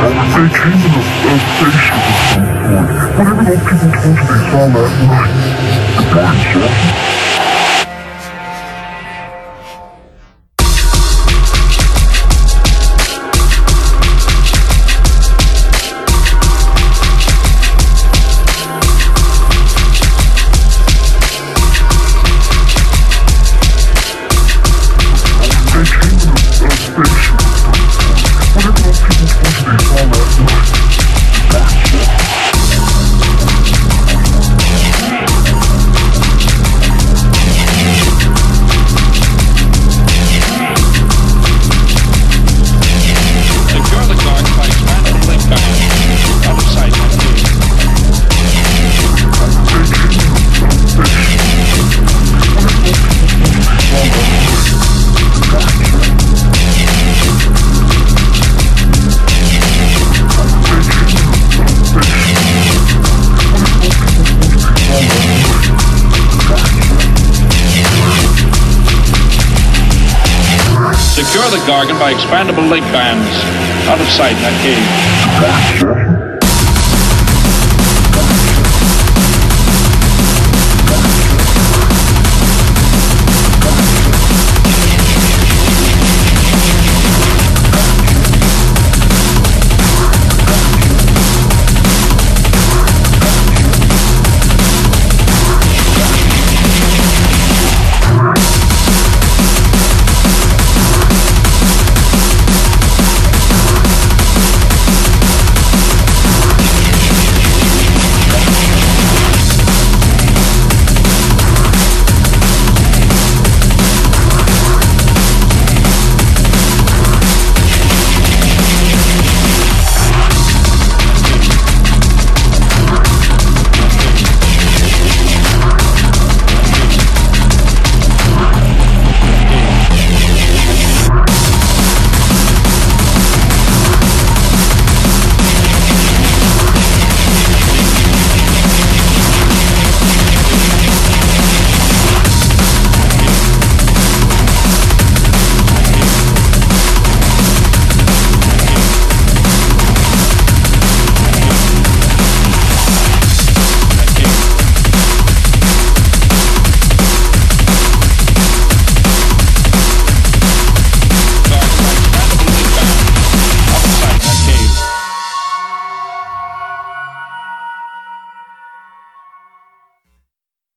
They came in a, a station of some sort. Whatever those people told you they saw that night, the blind sources. secure the Gargan by expandable leg bands out of sight in that cave.